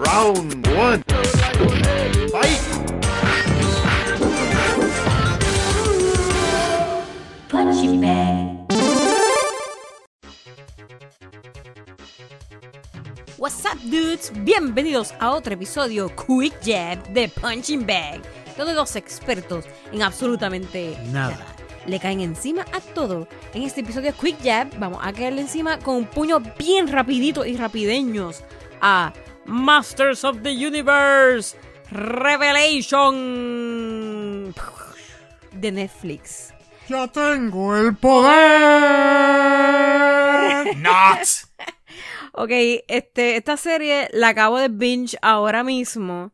Round one. Fight! Punching bag. What's up, dudes? Bienvenidos a otro episodio Quick Jab de Punching Bag, donde dos expertos en absolutamente Nada. le caen encima a todo. En este episodio Quick Jab vamos a caerle encima con un puño bien rapidito y rapideños a Masters of the Universe Revelation de Netflix. ¡Ya tengo el poder! Not! Ok, este, esta serie la acabo de binge ahora mismo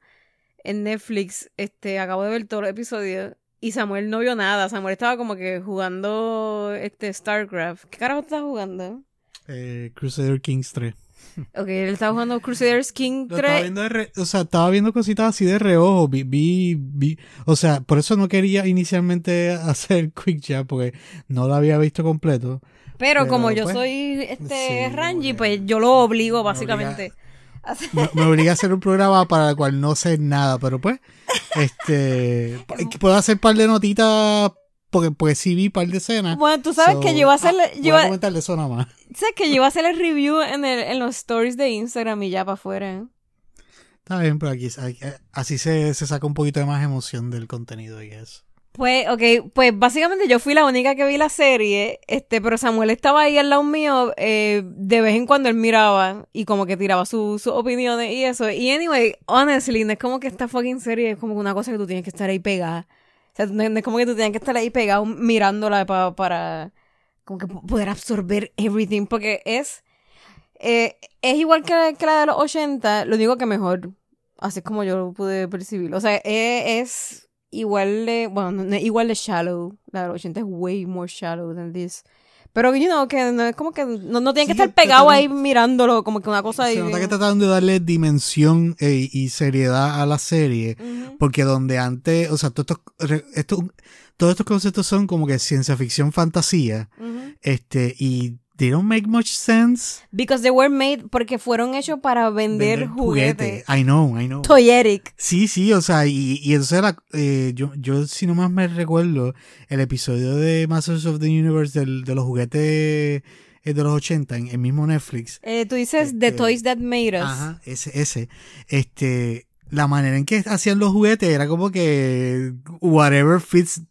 en Netflix. Este, acabo de ver todos los episodios. Y Samuel no vio nada. Samuel estaba como que jugando este StarCraft. ¿Qué carajo estás jugando? Eh, Crusader Kings 3. Ok, él estaba jugando Crusaders King Lo estaba 3. viendo re- o sea, estaba viendo cositas así de reojo. Vi, vi, vi- o sea, por eso no quería inicialmente hacer Quick Jab porque no lo había visto completo. Pero, pero, como yo pues, soy este sí, Ranji, pues yo lo obligo me básicamente. a hacer- Me, me obliga a hacer un programa para el cual no sé nada, pero pues, este, puedo hacer un par de notitas porque pues sí vi un par de escenas. Bueno, tú sabes So, que yo iba a hacer, ah, yo voy iba- a comentar de eso nada más. sabes que yo iba a hacer el review en, el, en los stories de Instagram y ya para afuera. Está bien, pero aquí así se, se saca un poquito de más emoción del contenido y eso. Pues, ok, pues básicamente yo fui la única que vi la serie, este, pero Samuel estaba ahí al lado mío, eh, de vez en cuando él miraba y como que tiraba su- sus opiniones y eso. Y anyway, honestly, no es como que esta fucking serie es como una cosa que tú tienes que estar ahí pegada. Sea, no, no es como que tú tienes que estar ahí pegado mirándola pa- para como que po- poder absorber everything, porque es, eh, es igual que la, que la de los 80, lo único que mejor, así es como yo lo pude percibir. O sea, eh, es igual de, bueno, no, igual de shallow. La de los 80 es way more shallow than this. Pero, you know, que no es como que no, no tienen que Sí, estar pegado trataron- ahí mirándolo, como que una cosa ahí. Se nota que trataron de darle dimensión eh, y seriedad a la serie. Ujú. Porque donde antes, o sea, todos estos, estos- todos estos conceptos son como que ciencia ficción fantasía. Ujú. Este, y they don't make much sense. Because they were made, porque fueron hechos para vender, Vender juguetes. I know, I know. Toyetic. Sí, sí, o sea, y, y entonces era, eh, yo, yo si no más me recuerdo el episodio de Masters of the Universe del, de los juguetes eh, de los 80 en el mismo Netflix. Eh, tú dices The Este, Toys That Made Us. Ajá, ese, ese. Este, la manera en que hacían los juguetes era como que whatever fits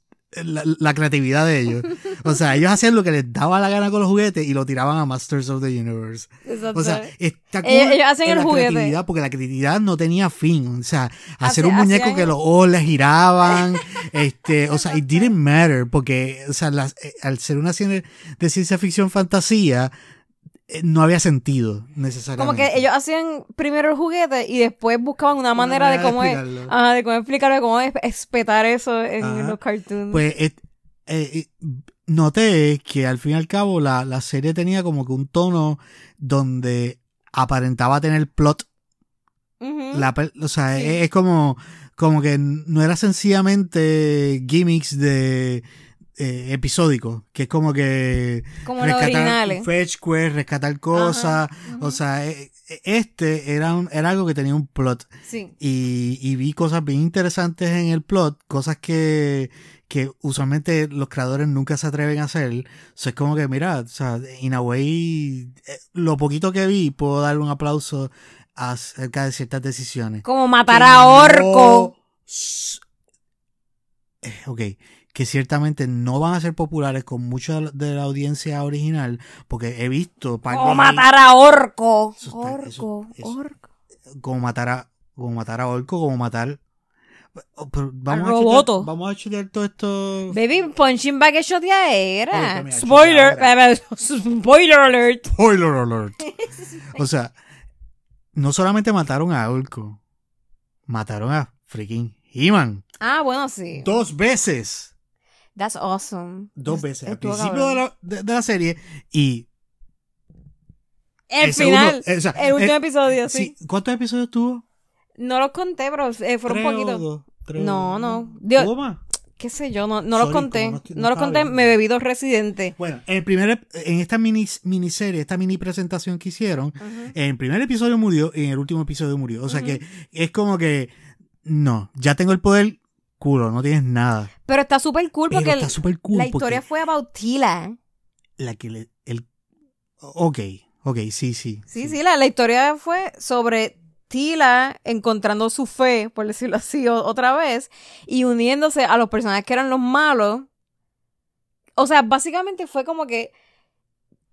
la, la creatividad de ellos. O sea, ellos hacían lo que les daba la gana con los juguetes y lo tiraban a Masters of the Universe. Exacto. O sea, está Ellos- ellos hacen en el la juguete. creatividad porque la creatividad no tenía fin. O sea, hacer Hace- un muñeco que los ojos le giraban, este, o sea, it didn't matter porque, o sea, las- eh, al ser una serie de ciencia ficción fantasía, no había sentido como necesariamente. que ellos hacían primero el juguete y después buscaban una manera, de manera de cómo ajá, de cómo explicarlo, de cómo es- espetar eso en Ajá. los cartoons. Pues eh, eh, eh, noté que al fin y al cabo la, la serie tenía como que un tono donde aparentaba tener plot. La o sea, Sí. es, es como, como que no era sencillamente gimmicks de eh, episódicos, que es como que como originales. fetch quest, rescatar cosas. O sea, eh, eh, este era, un, era algo que tenía un plot. Sí. y, y vi cosas bien interesantes en el plot, cosas que, que usualmente los creadores nunca se atreven a hacer. So, es como que, mira, o sea, in a way, eh, lo poquito que vi, puedo darle un aplauso acerca de ciertas decisiones. Como matar Que a no Orco. s- eh, ok, que ciertamente no van a ser populares con mucha de la audiencia original, porque he visto Como matar a Orco. Eso está- Orco, eso- eso- Orco. como matar a como matar a Orco, como matar pero vamos a chutear, vamos a chutear todo esto Baby, punching bag es era. Oye, mira, Spoiler. choteadera. eh, Spoiler alert. spoiler alert o sea no solamente mataron a Orco mataron a freaking He-Man Ah, bueno, sí. dos veces That's awesome. dos veces al principio de la, de- de la serie y El, el final. segundo, o sea, el último eh, episodio, sí. sí, ¿cuántos episodios tuvo? No los conté, pero eh, fueron ¿Tres o poquitos. No, no. Dios- ¿Tuvo más? qué sé yo, no, no los conté. no estoy- no no los conté, me bebí dos residentes. Bueno, en, el primer, en esta mini, miniserie, esta mini presentación que hicieron, en el primer episodio murió y en el último episodio murió. O sea que es como que, no, ya tengo el poder, culo, no tienes nada. Pero está súper cool Pero porque está súper cool. la porque historia fue about Tila. La que le, el, ok, ok, sí, sí. Sí, sí, la, la historia fue sobre Tila encontrando su fe, por decirlo así, o- otra vez, y uniéndose a los personajes que eran los malos. O sea, básicamente fue como que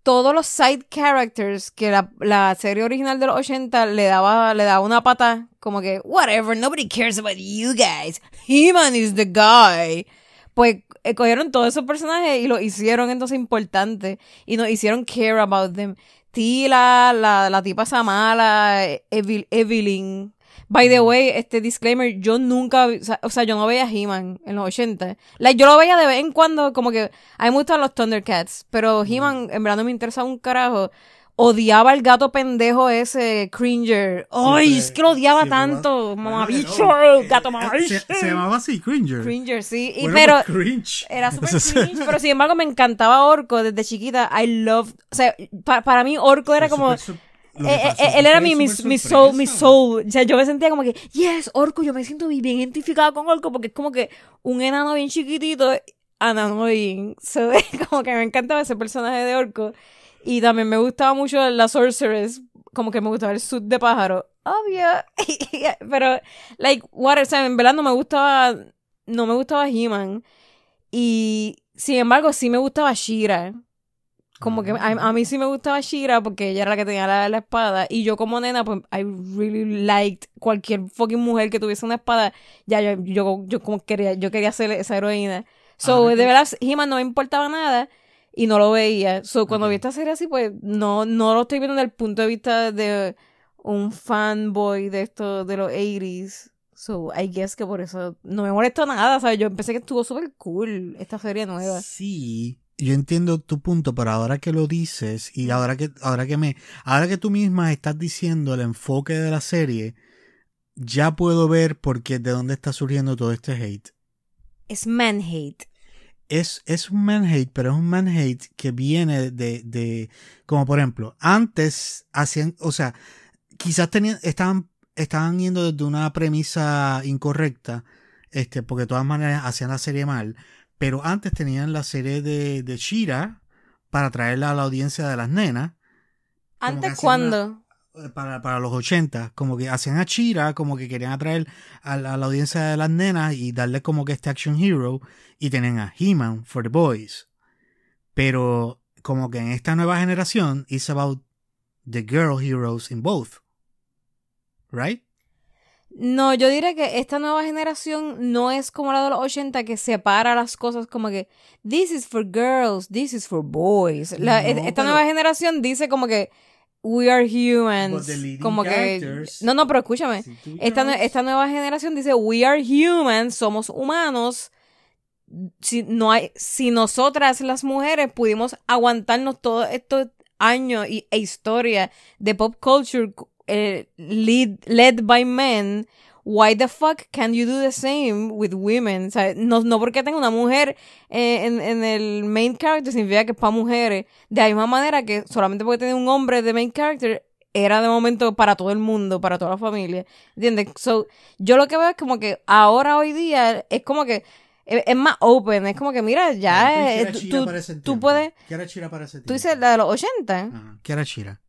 todos los side characters que la, la serie original de los 80 le daba, le daba una pata, como que, whatever, nobody cares about you guys. He-Man is the guy. Pues eh, cogieron todos esos personajes y los hicieron entonces importantes y nos hicieron care about them. Tila, la, la tipa esa mala, Evil, Evelyn. By the way, este disclaimer, yo nunca, o sea, yo no veía He-Man en los 80. Like, yo lo veía de vez en cuando, como que a mí me gustan los Thundercats, pero He-Man en verdad no me interesa un carajo. Odiaba al gato pendejo ese, Cringer. ¡Ay, Siempre- es que lo odiaba tanto! Mamabicho, no, eh, gato eh, mamabicho. Se, se llamaba así, Cringer. Cringer, sí. Y, Bueno, pero pues, cringe. era súper cringe, pero sin embargo me encantaba Orco desde chiquita. I love, o sea, pa- para mí Orco era como, lo que eh, eh, fue él era mi, mi, mi soul, mi soul. O sea, yo me sentía como que, yes, Orco, yo me siento bien identificada con Orco porque es como que un enano bien chiquitito, annoying. So, como que me encantaba ese personaje de Orco. Y también me gustaba mucho la Sorceress, como que me gustaba el suit de pájaro. Obvio. Pero, like, what, o sea, en verdad no me gustaba, no me gustaba He-Man. Y, sin embargo, sí me gustaba Shira. Como que a, a mí sí me gustaba Shira porque ella era la que tenía la, la espada. Y yo como nena, pues, I really liked cualquier fucking mujer que tuviese una espada. Ya, yo, yo, yo como quería, yo quería ser esa heroína. So, de verdad, He-Man no me importaba nada y no lo veía. So, cuando vi esta serie así, pues, no, no lo estoy viendo desde el punto de vista de un fanboy de esto, de los 80s. So, I guess que por eso no me molestó nada, ¿sabes? Yo pensé que estuvo súper cool esta serie nueva. Sí, yo entiendo tu punto, pero ahora que lo dices y ahora que ahora que me ahora que tú misma estás diciendo el enfoque de la serie, ya puedo ver por qué de dónde está surgiendo todo este hate. Es man hate. Es, es un man hate, pero es un man hate que viene de, de como por ejemplo, antes hacían, o sea, quizás tenían, estaban, estaban yendo desde una premisa incorrecta, este, porque de todas maneras hacían la serie mal, pero antes tenían la serie de, de Shira para traerla a la audiencia de las nenas, ¿Antes cuándo? eh, para, para los 80, como que hacían a Chira, como que querían atraer a, la- a la audiencia de las nenas y darle como que este action hero, y tenían a He-Man for the boys. Pero como que en esta nueva generación, it's about the girl heroes in both. Right? No, yo diría que esta nueva generación no es como la de los 80 que separa las cosas como que this is for girls, this is for boys. La- No, esta pero- nueva generación dice como que we are humans, como que No, no, pero escúchame. Si Esta, esta nueva generación dice we are humans, somos humanos. Si no hay si nosotras las mujeres pudimos aguantarnos todos estos años y, e historia de pop culture eh, lead, led by men, why the fuck can you do the same with women? O sea, no, no porque tenga una mujer eh, en, en el main character significa que es para mujeres. De la misma manera que solamente porque tiene un hombre de main character era de momento para todo el mundo, para toda la familia. ¿Entiendes? So, yo lo que veo es como que ahora, hoy día, es como que es, es más open. Es como que, mira, ya, ¿Qué eh, era tú, tú- para ese tú tiempo? puedes... ¿Qué era Shira para ese Tú tiempo? dices la de los 80. Ajá, ¿Qué era Shira?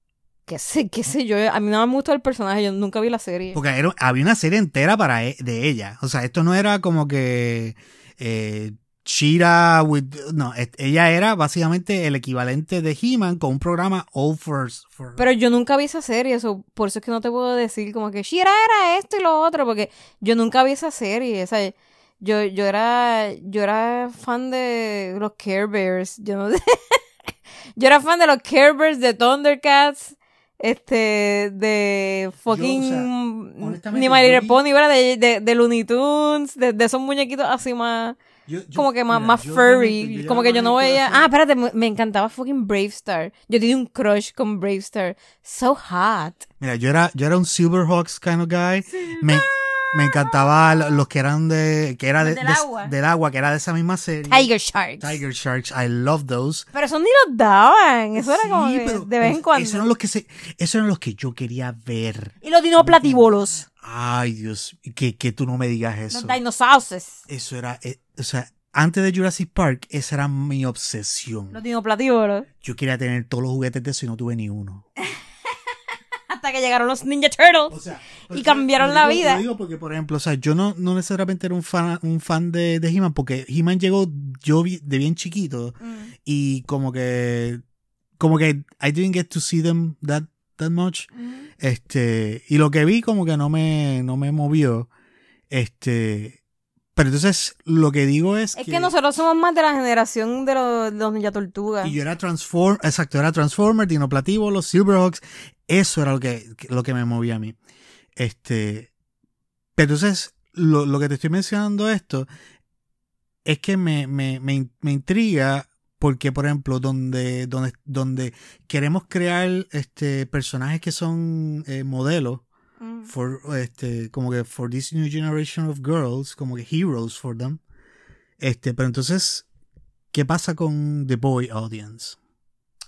Qué sé, qué sé yo. A mí no me gustó el personaje, yo nunca vi la serie. Porque era- había una serie entera para e- de ella. O sea, esto no era como que eh, Shira with no, ella era básicamente el equivalente de He-Man con un programa all for, for- Pero yo nunca vi esa serie, eso, por eso es que no te puedo decir como que Shira era esto y lo otro, porque yo nunca vi esa serie. O sea, yo, yo era, yo era fan de los Care Bears. Yo no yo era fan de los Care Bears, de Thundercats, este, de fucking ni My Little Pony, ¿verdad? De, de, de Looney Tunes, de, de esos muñequitos así más. Yo- yo- como que más, mira, más furry, como que yo no veía... Ah, espérate, me, me encantaba fucking Brave Star. Yo tenía un crush con Brave Star. So hot. Mira, yo era, yo era un Silverhawks kind of guy. Me, Me encantaba lo- los que eran de. que era de, Del de- agua. del agua, que era de esa misma serie. Tiger Sharks. Tiger Sharks. I love those. Pero eso ni los daban. Eso era Sí, como que pero de vez en cuando. Esos eran los que se, esos eran los que yo quería ver. Y los dinoplatívolos. Ay, Dios, que, que tú no me digas eso. Los dinosaurios. Eso era, eh, o sea, antes de Jurassic Park, esa era mi obsesión. Los dinoplatívolos. Yo quería tener todos los juguetes de eso y no tuve ni uno. Hasta que llegaron los Ninja Turtles. pues, Y cambiaron la vida. Lo digo porque, por ejemplo, o sea, yo no, no necesariamente era un fan, un fan de, de He-Man, porque He-Man llegó yo de bien chiquito Mm, y como que, como que I didn't get to see them that, that much. mm. Este, y lo que vi como que no me, no me movió. Este, pero entonces lo que digo es, Es que nosotros somos más de la generación de los, de los Ninja Tortugas. Y yo era Transform, exacto, era Transformer, Dinoplativo, los Silverhawks. Eso era lo que, lo que me movía a mí. Este. Pero entonces, lo, lo que te estoy mencionando esto es que me, me, me, me intriga porque, por ejemplo, donde, donde, donde queremos crear este personajes que son eh, modelos Mm. for este como que for this new generation of girls como que heroes for them este pero entonces qué pasa con the boy audience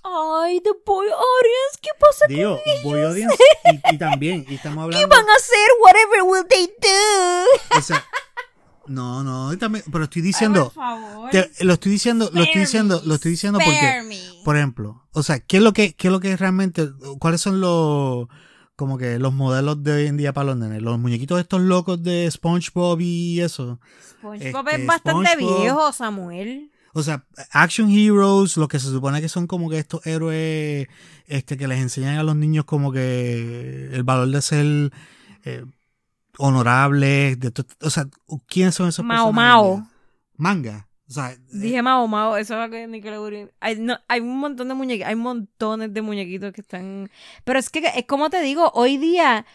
Ay, The Boy Audience, ¿qué pasa digo con boy ellos? audience y, y también y estamos ¿Qué hablando van a hacer? Whatever will they do? o sea, no no también, pero estoy diciendo Por favor. te- lo estoy diciendo lo estoy diciendo me, lo estoy diciendo porque me. por ejemplo o sea qué es lo que qué es lo que realmente cuáles son los como que los modelos de hoy en día para los nenes los muñequitos estos locos de SpongeBob y eso SpongeBob Este, es bastante SpongeBob- viejo, Samuel. O sea, action heroes, lo que se supone que son como que estos héroes este que les enseñan a los niños como que el valor de ser eh, honorables, de o sea, ¿quiénes son esos Mao personajes? Mao. Manga. O sea, eh, Dije Mao Mao, eso va que Nickelodeon. Hay, no, hay un montón de muñequitos, hay montones de muñequitos que están. Pero es que es como te digo, hoy día,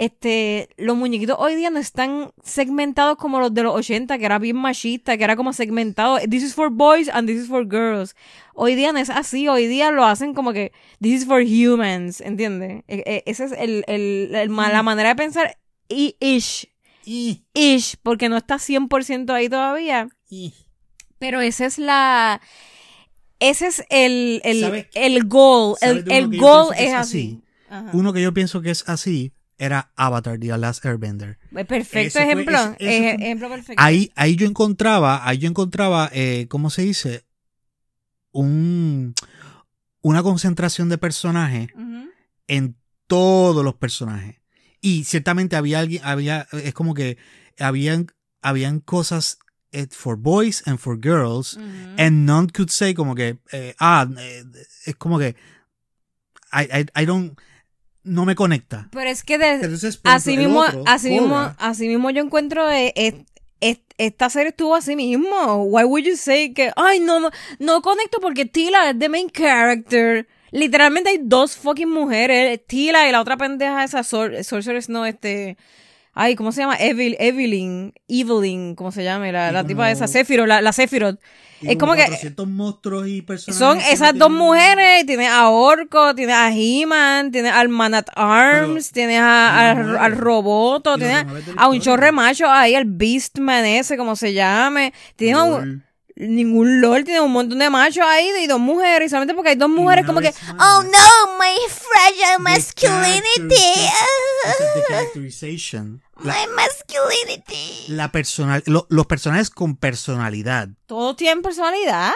este, los muñequitos hoy día no están segmentados como los de los 80, que era bien machista, que era como segmentado. This is for boys and this is for girls. Hoy día no es así, hoy día lo hacen como que this is for humans, ¿entiendes? E- e- Esa es el, el- la manera de pensar y ish, y- ish, porque no está 100% ahí todavía. y- Pero esa es la. Ese es el, el, ¿Sabes- el goal. El, goal es así. Uno que yo pienso que es así era Avatar, The Last Airbender. Perfecto ese fue- ejemplo. ese- ese Ej- fue- ejemplo perfecto. Ahí, ahí yo encontraba, ahí yo encontraba, eh, ¿cómo se dice? Un, una concentración de personajes en todos los personajes. Y ciertamente había alguien, había, es como que habían, habían cosas eh, for boys and for girls, Ujú. and none could say como que, eh, ah, eh, es como que, I, I, I don't, no me conecta. Pero es que de- así mismo, otro, así mismo, así mismo yo encuentro eh, eh, eh, esta serie estuvo así mismo. Why would you say que ay no no, no conecto porque Tila es the main character. Literalmente hay dos fucking mujeres, Tila y la otra pendeja esa Sor Sorceress no este Ay, ¿cómo se llama? Evil, Evelyn, Evelyn, ¿cómo se llama? La, la como- tipa esa, Sephiroth, la, la Sephiroth. Es como que 400 monstruos y personajes. son esas dos tienen- mujeres, tienes a Orco, tienes a He-Man, tienes al Man at Arms, Pero- tienes a- al, al Roboto, tienes a un chorre macho ahí, al Beastman ese, como se llame. Tienes a un- ningún LOL, tiene un montón de machos ahí y dos mujeres, y solamente porque hay dos mujeres como que, oh no, my fragile masculinity, the characterization. La, my masculinity. la personal, lo- los personajes con personalidad. Todos tienen personalidad.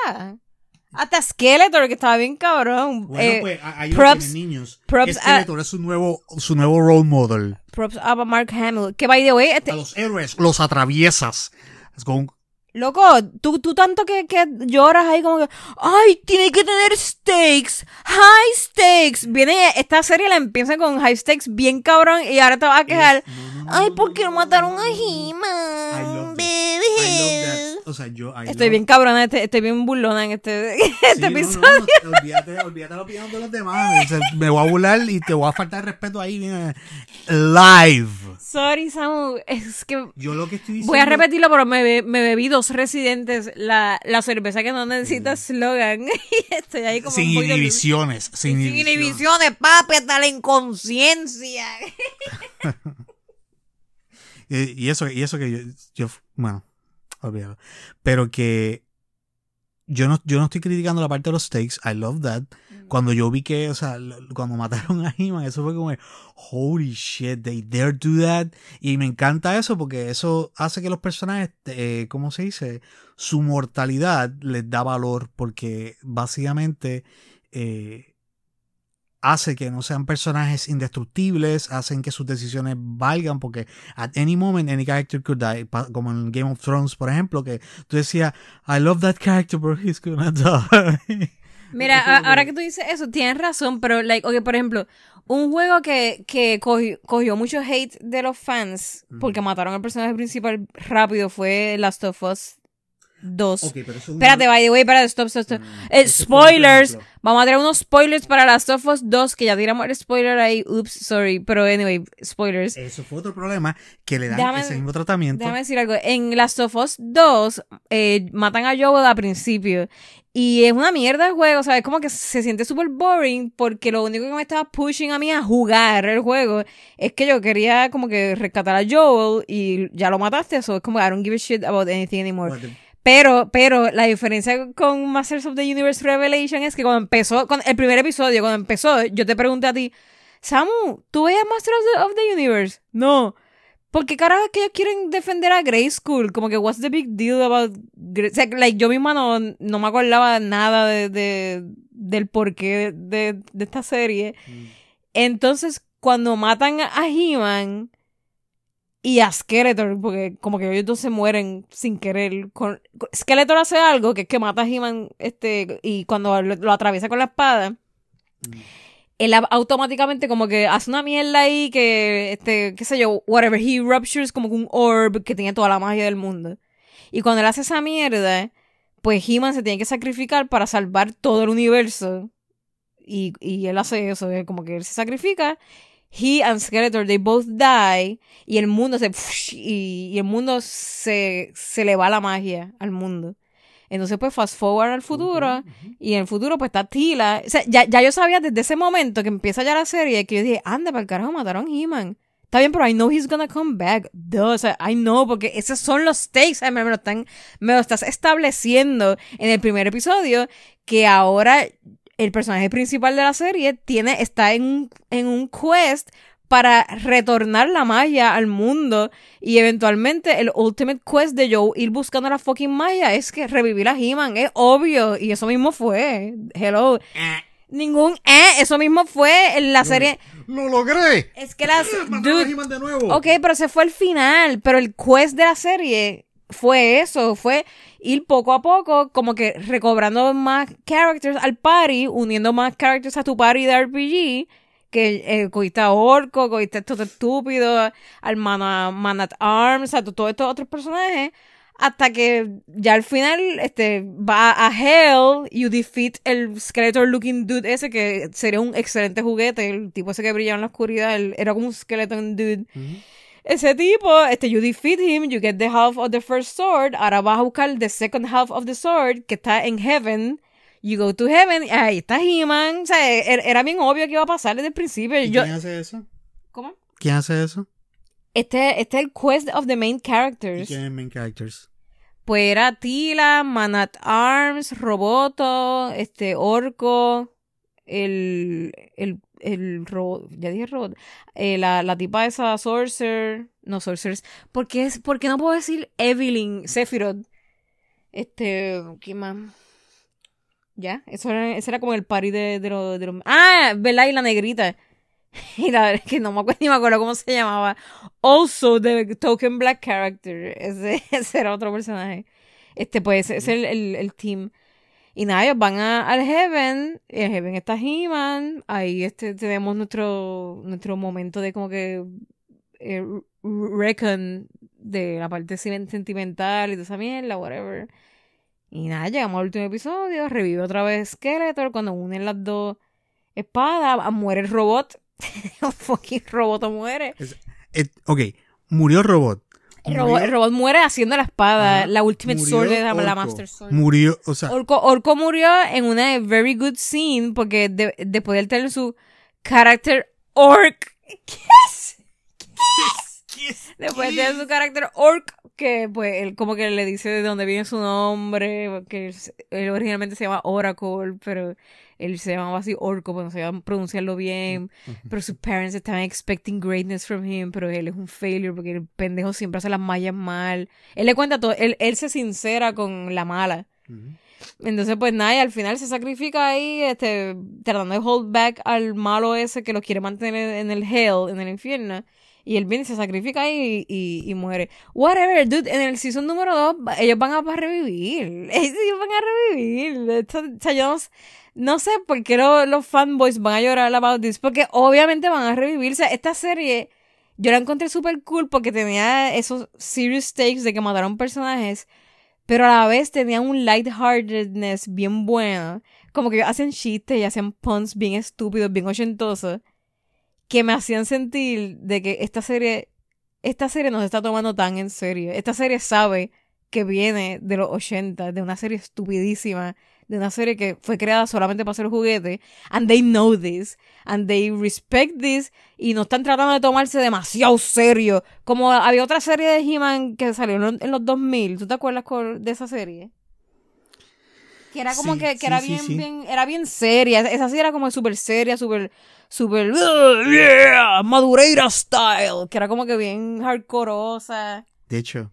Hasta Skeletor, que estaba bien cabrón. Bueno, Eh, pues ahí props- niños. props Skeletor es su nuevo, su nuevo role model. props a Mark Hamill. Que by the way, este, A los héroes los atraviesas. Es como, Loco, tú, tú tanto que, que lloras ahí como que, ay, tiene que tener stakes, high stakes. Viene, esta serie la empieza con high stakes bien cabrón y ahora te vas a quejar, ay, ¿por no, qué mataron a He-Man? O sea, yo, Estoy love- bien cabrona, este- estoy bien burlona en este, Sí, este no, episodio. no, olvídate, olvídate la opinión de los demás. O sea, me voy a burlar y te voy a faltar respeto ahí. live. Sorry, Samu, es que Yo lo que estoy diciendo. voy a repetirlo, pero me, me bebí dos residentes, la, la cerveza que no necesita slogan. y estoy ahí como Sin inhibiciones. Sin, Sin inhibiciones. papi, hasta la inconsciencia. Y Y, y eso, y eso que yo, yo bueno, olvídalo. Pero que yo no, yo no estoy criticando la parte de los stakes, I love that. Cuando yo vi que, o sea, cuando mataron a He-Man, eso fue como, holy shit, they dare do that. Y me encanta eso porque eso hace que los personajes, eh, ¿cómo se dice? Su mortalidad les da valor porque básicamente eh, hace que no sean personajes indestructibles, hacen que sus decisiones valgan porque at any moment any character could die, como en Game of Thrones, por ejemplo, que tú decías, I love that character, but he's gonna die. Mira, a- ahora que tú dices eso, tienes razón, pero, like, ok, por ejemplo, un juego que, que cogió, cogió mucho hate de los fans porque mataron al personaje principal rápido fue Last of Us 2. pero eso Espérate, by the way, espérate, stop, stop, stop. Eh, fue un spoilers. Vamos a tener unos spoilers para Last of Us 2, que ya tiramos el spoiler ahí. Oops, sorry. Pero anyway, spoilers. Eso fue otro problema que le dan Déjame- ese mismo tratamiento. Déjame decir algo. En Last of Us 2, eh, matan a Joel al principio. Y es una mierda el juego, ¿sabes? Como que se siente súper boring porque lo único que me estaba pushing a mí a jugar el juego es que yo quería como que rescatar a Joel y ya lo mataste, eso es como I don't give a shit about anything anymore. Pero, pero la diferencia con Masters of the Universe Revelation es que cuando empezó, con el primer episodio, cuando empezó, yo te pregunté a ti, Samu, ¿tú veías Masters of the, of the Universe? No. ¿Por qué carajo es que ellos quieren defender a Grey School? Como que, what's the big deal about Grey- O sea, like, yo misma no, no me acordaba nada de, de- del porqué de, de esta serie. Entonces, cuando matan a He-Man y a Skeletor, porque como que ellos dos se mueren sin querer. Con, Skeletor hace algo que es que mata a He-Man este, y cuando lo, lo atraviesa con la espada, él a- automáticamente como que hace una mierda ahí que, este, qué sé yo, whatever, he ruptures como que un orb que tiene toda la magia del mundo. Y cuando él hace esa mierda, pues He-Man se tiene que sacrificar para salvar todo el universo. Y, y él hace eso, es como que él se sacrifica. He and Skeletor, they both die. Y el mundo se. Y, y el mundo se, se le va la magia al mundo. Entonces, pues, fast forward al futuro. Y en el futuro, pues, está Tila. O sea, ya, ya yo sabía desde ese momento que empieza ya la serie que yo dije, anda, para el carajo, mataron a He-Man. Está bien, pero I know he's gonna come back. Duh, o sea, I know, porque esos son los stakes. Ay, me, me lo están, me lo estás estableciendo en el primer episodio que ahora el personaje principal de la serie tiene, está en un, en un quest para retornar la magia al mundo y eventualmente el ultimate quest de Joe ir buscando la fucking magia es que revivir a He-Man, es obvio y eso mismo fue. Hello. Ningún eh, eso mismo fue en la serie. ¡Lo logré! Es que las ¡Mataron a dude, He-Man de nuevo! Ok, pero ese fue el final. Pero el quest de la serie fue eso. Fue ir poco a poco, como que recobrando más characters al party, uniendo más characters a tu party de RPG. Que eh, cogiste a Orco, cogiste a estos estúpidos, al Man, Man at Arms, a to- todos estos otros personajes. Hasta que ya al final este, va a Hell, you defeat el Skeletor looking dude ese que sería un excelente juguete, el tipo ese que brillaba en la oscuridad, él era como un skeleton dude. Ese tipo, este, you defeat him, you get the half of the first sword, ahora vas a buscar the second half of the sword, que está en heaven, you go to heaven, y ahí está He-Man, o sea, era, era bien obvio que iba a pasar desde el principio. ¿Y Yo, ¿Quién hace eso? ¿Cómo? ¿Quién hace eso? Este, este es el quest of the main ¿Y characters. quién es main characters? Pues era Tila, Man at Arms, Roboto, este, Orco, el, el, el robot, ya dije robot, eh, la, la tipa esa Sorcerer, no Sorcerers, ¿por qué, es, ¿por qué no puedo decir Evelyn, Sephiroth? Este, ¿qué más? Ya, eso era, ese era como el party de, de los. Ah, ¿verdad? Y la negrita. Y la verdad es que no me acuerdo, ni me acuerdo cómo se llamaba. Also, the Token Black Character. Ese, ese era otro personaje. Este, pues, ese es el, el, el team. Y nada, ellos van a- al Heaven. Y en Heaven está He-Man. Ahí este, tenemos nuestro, nuestro momento de como que. Eh, reckon de la parte sen- sentimental y de esa mierda, whatever. Y nada, llegamos al último episodio. Revive otra vez Skeletor. Cuando unen las dos espadas, muere el robot. un fucking robot muere. Eh, ok, murió el robot. El robot, el robot muere haciendo la espada, Ajá. la Ultimate Murió Sword, la, la. Master Sword. Murió, o sea, Orco, Orco murió en una very good scene porque de- después de él tener su character orc. ¿Qué es? ¿Qué es? Después tiene su carácter orc, que pues él como que le dice de dónde viene su nombre, que él, él originalmente se llama Oracle, pero él se llamaba así Orco, pero no sabía pronunciarlo bien, pero sus parents estaban expecting greatness from him, pero él es un failure porque el pendejo siempre hace las mallas mal. Él le cuenta todo, él, él se sincera con la mala. Entonces, pues nada, y al final se sacrifica ahí, este, tratando de hold back al malo ese que lo quiere mantener en el hell, en el infierno. Y él viene se sacrifica y, y, muere. Whatever, dude, en el season número 2, ellos van a revivir. Ellos van a revivir. Esto- o sea, yo no, no sé por qué lo- los fanboys van a llorar about this, porque obviamente van a revivir. O esta serie, yo la encontré súper cool porque tenía esos serious stakes de que mataron personajes, pero a la vez tenía un lightheartedness bien bueno. Como que hacen chistes y hacen puns bien estúpidos, bien ochentosos, que me hacían sentir de que esta serie, esta serie no se está tomando tan en serio. Esta serie sabe que viene de los 80, de una serie estupidísima, de una serie que fue creada solamente para hacer juguete, and they know this, and they respect this, y no están tratando de tomarse demasiado serio, como había otra serie de He-Man que salió en los, en los 2000, ¿tú te acuerdas de esa serie? Que era como Sí, que, que sí, era sí, bien, bien, era bien seria, esa sí era como súper seria, súper, súper, "Ugh, yeah, Madureira style, que era como que bien hardcoreosa. De hecho,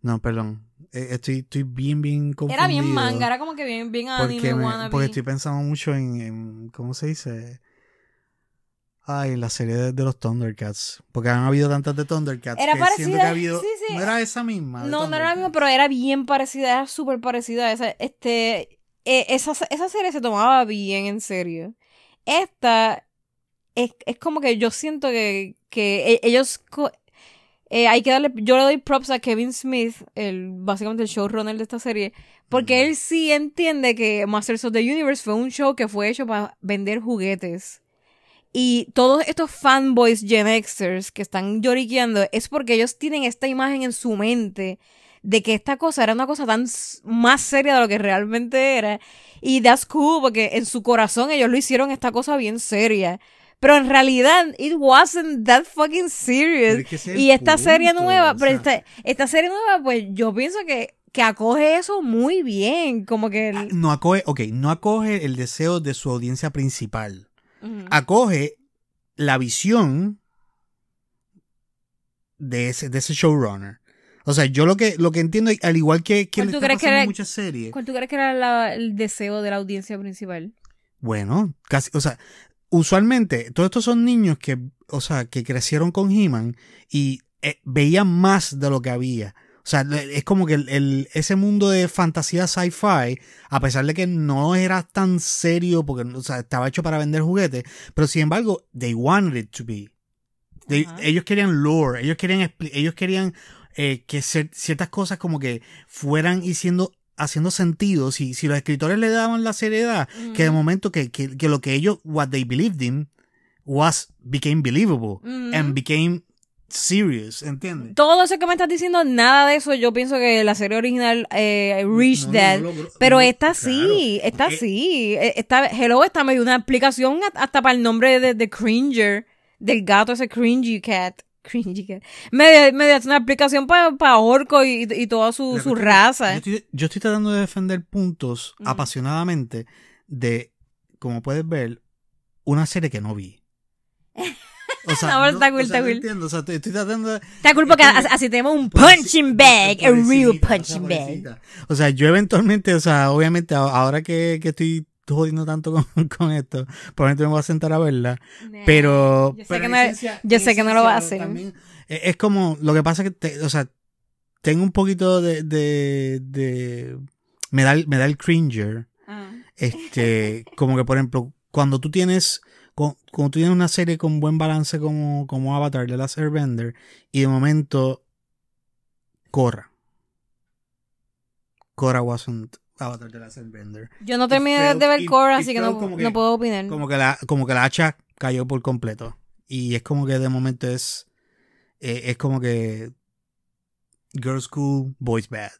no, perdón. Eh, Estoy, estoy bien, bien confundido. Era bien manga, era como que bien, bien anime porque, me- wannabe. porque estoy pensando mucho en, en- ¿cómo se dice? Ay, la serie de, de los Thundercats. Porque han habido tantas de Thundercats. Era que parecida, Siento que ha habido, sí, sí. No era esa misma. No, no era la misma, pero era bien parecida, era súper parecida. Esa, este, eh, esa, esa serie se tomaba bien en serio. Esta es, es como que yo siento que, que e- ellos... eh, hay que darle, yo le doy props a Kevin Smith, el, básicamente el showrunner de esta serie, porque él sí entiende que Masters of the Universe fue un show que fue hecho para vender juguetes. Y todos estos fanboys Gen Xers que están lloriqueando es porque ellos tienen esta imagen en su mente de que esta cosa era una cosa tan más seria de lo que realmente era. Y that's cool porque en su corazón ellos lo hicieron esta cosa bien seria. Pero en realidad, it wasn't that fucking serious. Es que y esta serie nueva, o pero esta, esta serie nueva, pues yo pienso que, que acoge eso muy bien. Como que... el- Ah, No acoge, ok, no acoge el deseo de su audiencia principal. Acoge la visión de ese, de ese showrunner. O sea, yo lo que, lo que entiendo, al igual que, que ¿Cuál le está que pasando en era- muchas series. ¿Cuál tú crees que era la- el deseo de la audiencia principal? Bueno, casi, o sea, usualmente todos estos son niños que, o sea, que crecieron con He-Man y eh, veían más de lo que había. O sea, es como que el, el- ese mundo de fantasía sci-fi, a pesar de que no era tan serio, porque o sea, estaba hecho para vender juguetes, pero sin embargo, they wanted it to be. They- ellos querían lore, ellos querían, ellos querían eh, que ciertas cosas como que fueran y siendo, haciendo sentido. Si, si los escritores le daban la seriedad, que de momento que, que, que lo que ellos, what they believed in, was, became believable, and became serious, ¿entiendes? Todo eso que me estás diciendo, nada de eso, yo pienso que la serie original eh, reached No, no, that. no logró- pero esta claro, sí, esta porque- sí. Eh, Esta, Hello, esta me dio una explicación hasta- para el nombre de, de Cringer, del gato ese Cringy Cat. Cringy Cat. Me, dio- me dio una explicación para Orco y, y toda su, es, raza. Yo estoy, yo estoy tratando de defender puntos Ujú. apasionadamente de, como puedes ver, una serie que no vi. O No, pero está cool, o sea, está no cool. entiendo, o sea, estoy, estoy tratando de... Está cool porque así, tenemos un Pobrecita, punching bag, a real pobrecita, o sea, punching bag. O sea, yo eventualmente, o sea, obviamente ahora que, que estoy jodiendo tanto con, con esto, probablemente me voy a sentar a verla. Pero, Yo sé pero que no- esencia- yo en sé que no lo va a hacer. también, eh, es como, lo que pasa es que, te- o sea, tengo un poquito de, de, de me da, el- me da el cringer, Ah. este, como que por ejemplo, cuando tú tienes, cu- cuando tú tienes una serie con buen balance como, como Avatar de Last Airbender, y de momento, Korra. Korra wasn't Avatar de Last Airbender. Yo no terminé felt- de ver Korra, así que no, como que- no puedo opinar. Como que la, como que la hacha cayó por completo. Y es como que de momento es, eh, es como que Girls School, Boys Bad.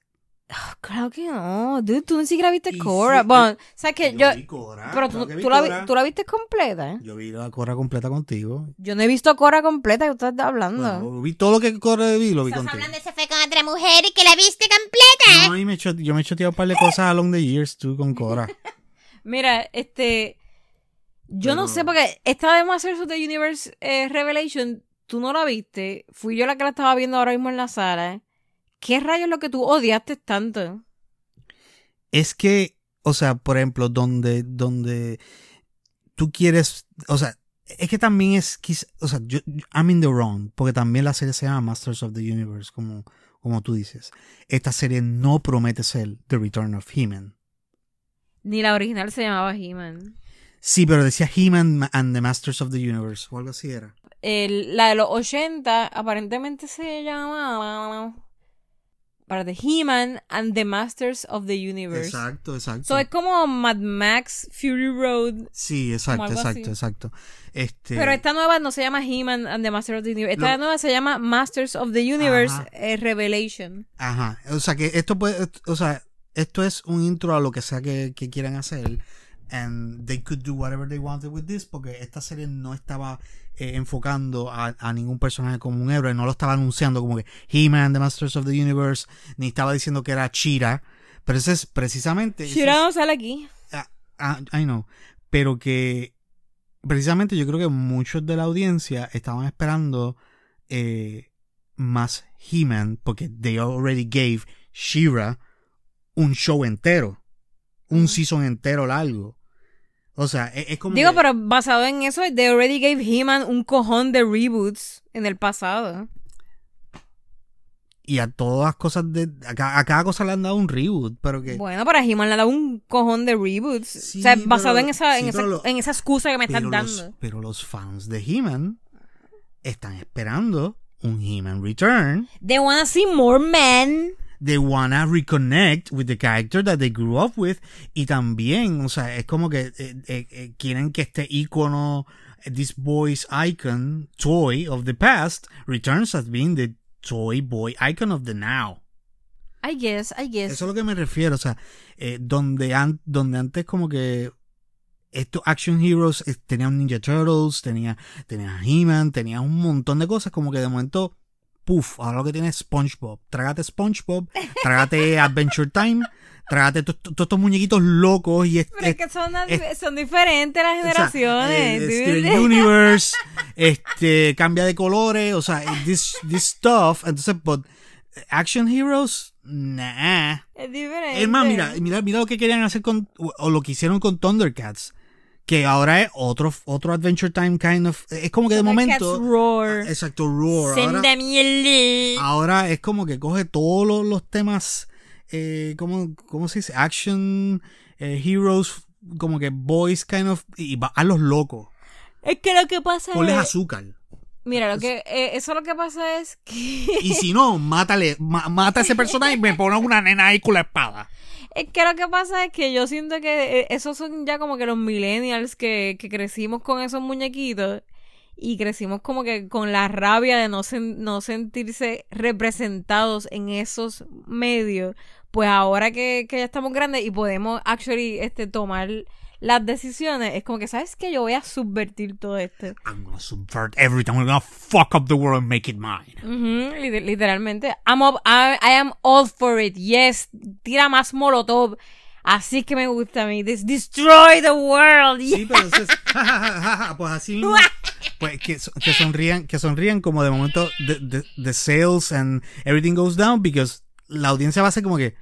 Claro que no. Dude, tú ni siquiera viste Y Cora. sí, bueno, yo- ¿sabes qué? Yo, vi Cora, pero claro tú, que vi tú la, vi- Cora. tú la viste completa. ¿eh? Yo vi la Cora completa contigo. Yo no he visto Cora completa que usted está hablando. Bueno, vi todo lo que Cora vi, lo vi Estás contigo. hablando de se fue con otra mujer y que la viste completa. No, y me echo- yo me he choteado un par de cosas along the years, tú, con Cora. Mira, este. Yo no sé, porque esta de Masters of the Universe eh, Revelation, tú no la viste. Fui yo la que la estaba viendo ahora mismo en la sala. ¿Qué rayos es lo que tú odiaste tanto? es que, o sea, por ejemplo, donde, donde tú quieres, o sea, es que también es, o sea, yo, yo- I'm in the wrong, porque también la serie se llama Masters of the Universe, como, como tú dices. Esta serie no promete ser The Return of He-Man. Ni la original se llamaba He-Man. Sí, pero decía He-Man and the Masters of the Universe, o algo así era. El- la de los 80 aparentemente se llamaba. Para The He-Man and the Masters of the Universe. Exacto, exacto. So es como Mad Max Fury Road. sí, exacto, exacto, así. exacto. Este, Pero esta nueva no se llama He-Man and the Masters of the Universe. Esta Lo- nueva se llama Masters of the Universe Ajá. eh, Revelation. Ajá, o sea que esto puede, o sea, esto es un intro a lo que sea que, que quieran hacer. And they could do whatever they wanted with this, porque esta serie no estaba eh, enfocando a, a ningún personaje como un héroe, no lo estaba anunciando como que He-Man, The Masters of the Universe, ni estaba diciendo que era Chira. Pero ese es precisamente. es- no sale aquí. Ah, ah, I know. Pero que precisamente yo creo que muchos de la audiencia estaban esperando eh, más He-Man porque they already gave Shira un show entero. Un season entero largo. O sea, es, es como. Digo, que- pero basado en eso, they already gave He-Man un cojón de reboots en el pasado. Y a todas las cosas de. A, ca- a cada cosa le han dado un reboot. Pero que. Bueno, para He-Man le ha dado un cojón de reboots. Sí, o sea, basado pero- en esa, en, esa, lo- en esa excusa que me estás dando. los, pero los fans de He-Man están esperando un He-Man Return. They wanna see more men. They wanna reconnect with the character that they grew up with y también, o sea, es como que eh, eh, eh, quieren que este icono, this boy's icon, toy of the past, returns as being the toy boy icon of the now. I guess, I guess. Eso es lo que me refiero, o sea, eh, donde, an- donde antes como que estos action heroes tenían Ninja Turtles, tenía, tenía He-Man, tenía un montón de cosas, como que de momento, puff, ahora lo que tiene es SpongeBob. Trágate SpongeBob, trágate Adventure Time, trágate to- to- todos estos muñequitos locos y este, Pero es que son, es- son diferentes las o sea, generaciones. eh. Steven Universe, este, cambia de colores, o sea, this, this stuff, entonces, but, action heroes, nah. Es diferente. Es más, mira, mira, mira lo que querían hacer con, o lo que hicieron con Thundercats. Que ahora es otro, otro Adventure Time kind of. Es como que de momento. Roar. Exacto, Roar. Ahora, ahora es como que coge todos los, los temas. Eh, ¿cómo, ¿Cómo se dice? Action, eh, heroes, como que boys kind of. Y va a los locos. Es que lo que pasa Ponles es... azúcar. Mira, lo que, eh, eso lo que pasa es que... Y si no, mátale. ma- mata a ese personaje y me pone una nena ahí con la espada. Es que lo que pasa es que yo siento que eh, esos son ya como que los millennials que, que crecimos con esos muñequitos y crecimos como que con la rabia de no, no sentirse representados en esos medios. Pues ahora que, que ya estamos grandes y podemos actually este, tomar las decisiones, es como que, ¿sabes qué? Yo voy a subvertir todo esto. I'm gonna subvert everything. I'm gonna fuck up the world and make it mine. Ujú, liter- literalmente. I'm up- I, I am all for it. Yes. Tira más molotov. Así que me gusta a mí. Des- destroy the world. Sí, pero eso es, ja, ja, ja, ja, ja, pues así mismo, pues que, que sonrían, que sonrían como de momento the, the, the sales and everything goes down because la audiencia va a ser como que,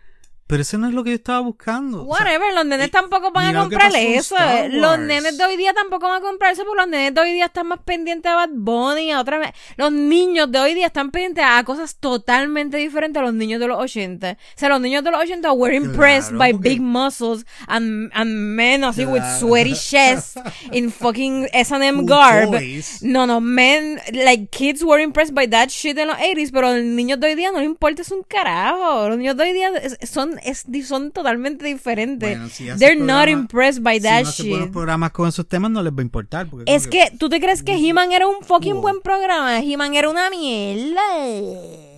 pero eso no es lo que yo estaba buscando. O sea, Whatever, los nenes y- tampoco van a comprarle eso. Star Los nenes de hoy día tampoco van a comprar eso porque los nenes de hoy día están más pendientes a Bad Bunny, a otra vez. Los niños de hoy día están pendientes a cosas totalmente diferentes a los niños de los 80. O sea, los niños de los 80 were impressed Claro, by porque- big muscles and, and men así with sweaty chests in fucking S&M garb. toys. No, no, men, like kids were impressed by that shit en los 80s, pero los niños de hoy día no les importa es un carajo. Los niños de hoy día es- son, es, son totalmente diferentes. Bueno, si haces They're not impressed by si that no hace buenos shit. programas con esos temas no les va a importar. Porque Es que, ¿tú te crees que He-Man era un fucking Wow. buen programa? He-Man era una mierda.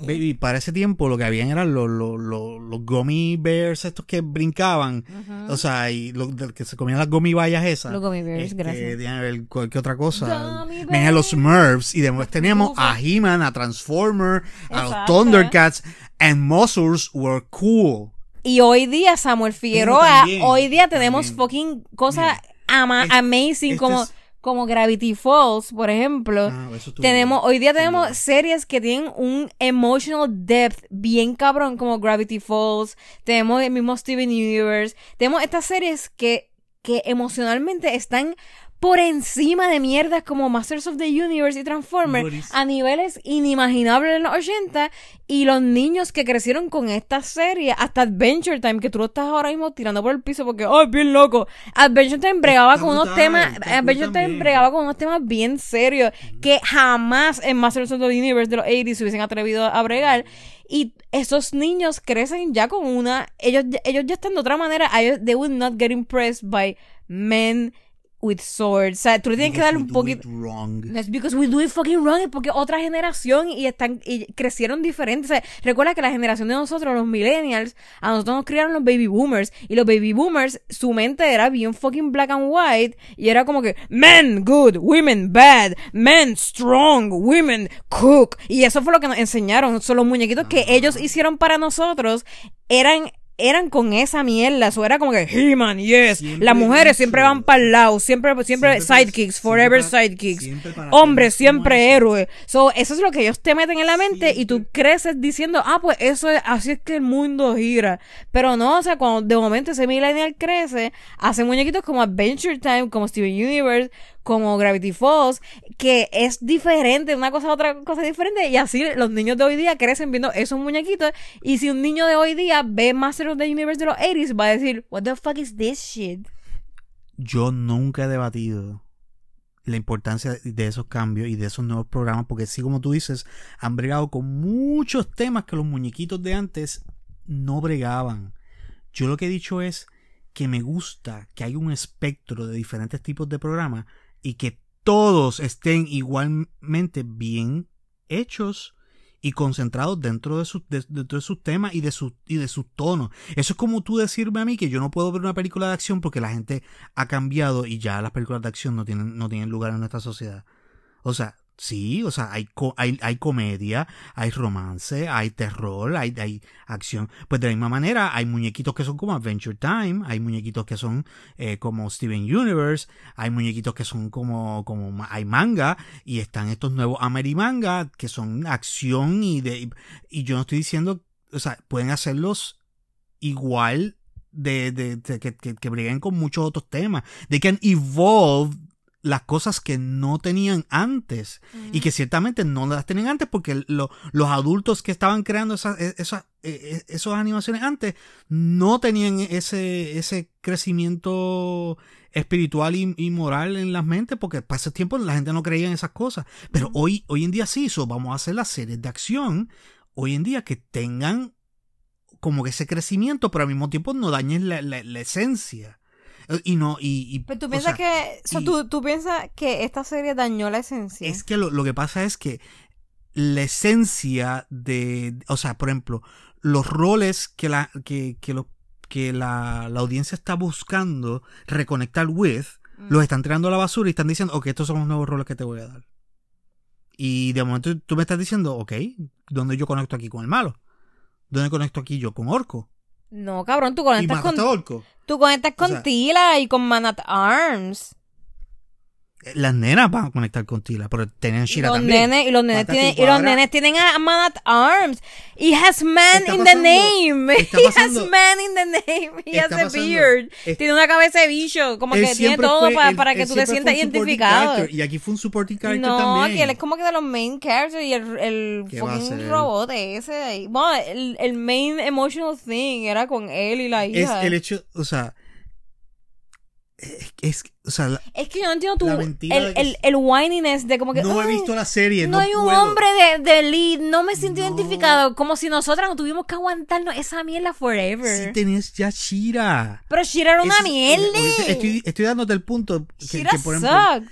Baby, para ese tiempo lo que habían eran los, los, los, los gummy bears estos que brincaban. O sea, y los que se comían las gummy bayas esas. Los gummy bears, Este, gracias. ver cualquier otra cosa. Venían los. Smurfs y después teníamos a He-Man, a Transformer, a los. Thundercats, and Muscles were cool. Y hoy día, Samuel Figueroa, también, hoy día tenemos también. fucking cosas ama- Es- amazing este como, es- como Gravity Falls, por ejemplo. Ah, tenemos, hoy día tenemos series que tienen un emotional depth bien cabrón, como Gravity Falls. Tenemos el mismo Steven Universe. Tenemos estas series que, que emocionalmente están por encima de mierdas como Masters of the Universe y Transformers a niveles inimaginables en los 80 y los niños que crecieron con esta serie hasta Adventure Time que tú lo estás ahora mismo tirando por el piso porque oh es bien loco Adventure Time bregaba Está con unos temas Adventure Time bregaba con unos temas bien serios que jamás en Masters of the Universe de los 80 se hubiesen atrevido a bregar. Y esos niños crecen ya con una ellos ellos ya están de otra manera ellos, they will not get impressed by men with swords. O sea tú le tienes que dar un poquito es because we do it fucking wrong, es porque otra generación y están y crecieron diferentes. O sea, recuerda que la generación de nosotros, los millennials, a nosotros nos criaron los baby boomers. Y los baby boomers, su mente era bien fucking black and white. Y era como que men good, women bad, men strong, women cook. Y eso fue lo que nos enseñaron. Son los muñequitos que ellos hicieron para nosotros eran eran con esa mierda, eso era como que He-Man, yes, Siempre las mujeres siempre van para el lado, siempre, siempre, sidekicks, forever para- sidekicks, siempre hombres siempre héroes. So, eso es lo que ellos te meten en la mente y tú creces diciendo, ah, pues eso es, así es que el mundo gira. Pero no, o sea, cuando de momento ese millennial crece, hace muñequitos como Adventure Time, como Steven Universe, como Gravity Falls, que es diferente, una cosa a otra cosa diferente, y así los niños de hoy día crecen viendo esos muñequitos, y si un niño de hoy día ve Master of the Universe de los 80s, va a decir, what the fuck is this shit? Yo nunca he debatido la importancia de esos cambios y de esos nuevos programas, porque sí, como tú dices, han bregado con muchos temas que los muñequitos de antes no bregaban. Yo lo que he dicho es que me gusta que haya un espectro de diferentes tipos de programas y que todos estén igualmente bien hechos y concentrados dentro de, sus de- dentro de temas y de sus y de sus tonos. Eso es como tú decirme a mí que yo no puedo ver una película de acción porque la gente ha cambiado y ya las películas de acción no tienen, no tienen lugar en nuestra sociedad. O sea, sí, o sea, hay, co- hay, hay comedia, hay romance, hay terror, hay, hay acción. Pues de la misma manera, hay muñequitos que son como Adventure Time, hay muñequitos que son eh, como Steven Universe, hay muñequitos que son como, como hay manga, y están estos nuevos Amerimanga que son acción y de, y yo no estoy diciendo, o sea, pueden hacerlos igual de, de, de- que, que, que breguen con muchos otros temas. They can evolve las cosas que no tenían antes y que ciertamente no las tenían antes porque lo- los adultos que estaban creando esas, esas, eh, esas animaciones antes no tenían ese, ese crecimiento espiritual y, y moral en las mentes porque para ese tiempo la gente no creía en esas cosas. Pero hoy, hoy en día sí, so vamos a hacer las series de acción hoy en día que tengan como que ese crecimiento pero al mismo tiempo no dañen la, la- la esencia y no y, y- Pero tú o piensas sea, que, o sea, y- tú, tú piensas que esta serie dañó la esencia. es que lo, lo que pasa es que la esencia de, o sea, por ejemplo, los roles que la, que, que, lo- que la, la audiencia está buscando reconectar with, Mm. los están tirando a la basura y están diciendo, ok, estos son los nuevos roles que te voy a dar. Y de momento tú me estás diciendo, ok, ¿dónde yo conecto aquí con el malo? ¿Dónde conecto aquí yo con Orco? No, cabrón, tú conectas con, Orco. tú conectas O con sea- Tila y con Man at Arms. Las nenas van a conectar con Tila, pero Y Shira los también. nenes, y los nenes tienen, y los nenes tienen a Man at Arms. He has man in the pasando- name. está He pasando- has man in the name. He has a pasando- beard. es- tiene una cabeza de bicho. Como que tiene todo fue- pa- él- para que tú te sientas identificado. character, Y aquí fue un supporting character No, también. que él es como que de los main characters y el, el ¿Qué va a fucking robot ese de ahí. Bueno, el, el main emotional thing era con él y la es hija. el hecho, o sea, es, es- o sea, la- Es que yo no entiendo tu, el, el, el whininess de como que no he "Ay, visto la serie, no, no, hay un puedo. hombre de, de lead, no me siento No. identificado, como si nosotras no tuvimos que aguantarnos esa mierda forever. Sí tenés ya Shira. Pero Shira era una es- mierda. Estoy, estoy dándote el punto que, Shira que, por ejemplo, sucked.